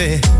verte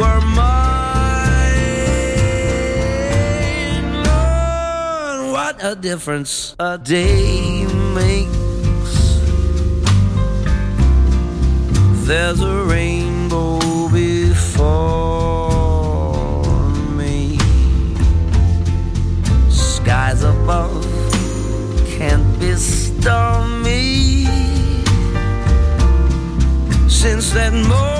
Were mine, what a difference a day makes. There's a rainbow before me. Skies above can't be stormy. Since that moment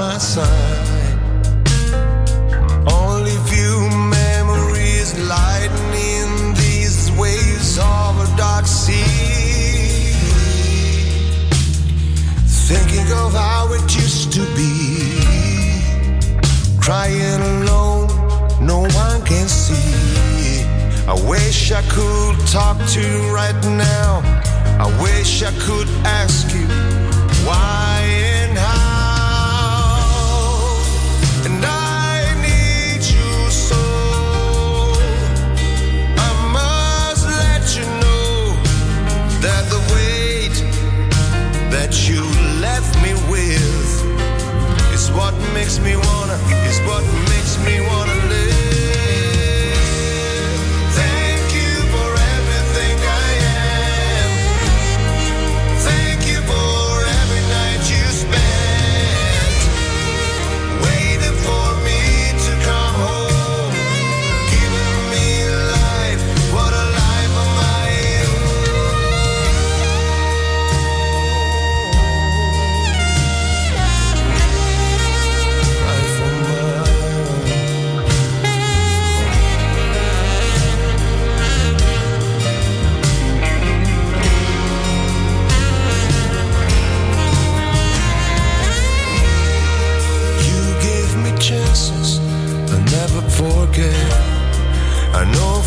my side. Only few memories lighten these waves of a dark sea. Thinking of how it used to be. Crying alone, no one can see. I wish I could talk to you right now. I wish I could ask you why. makes me wanna, is what makes me wanna.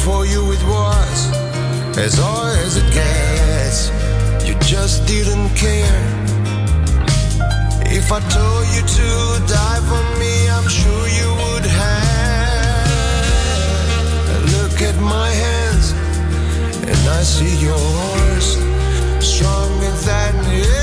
for you it was as hard as it gets. You just didn't care. If I told you to die for me, I'm sure you would have. Look at my hands, and I see yours, stronger than ever.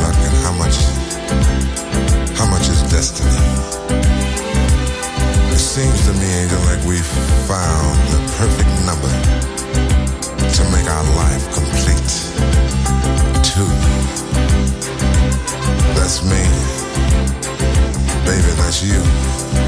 Luck and how much how much is destiny? It seems to me, Angel, like we found the perfect number to make our life complete. Two. That's me. Baby, that's you.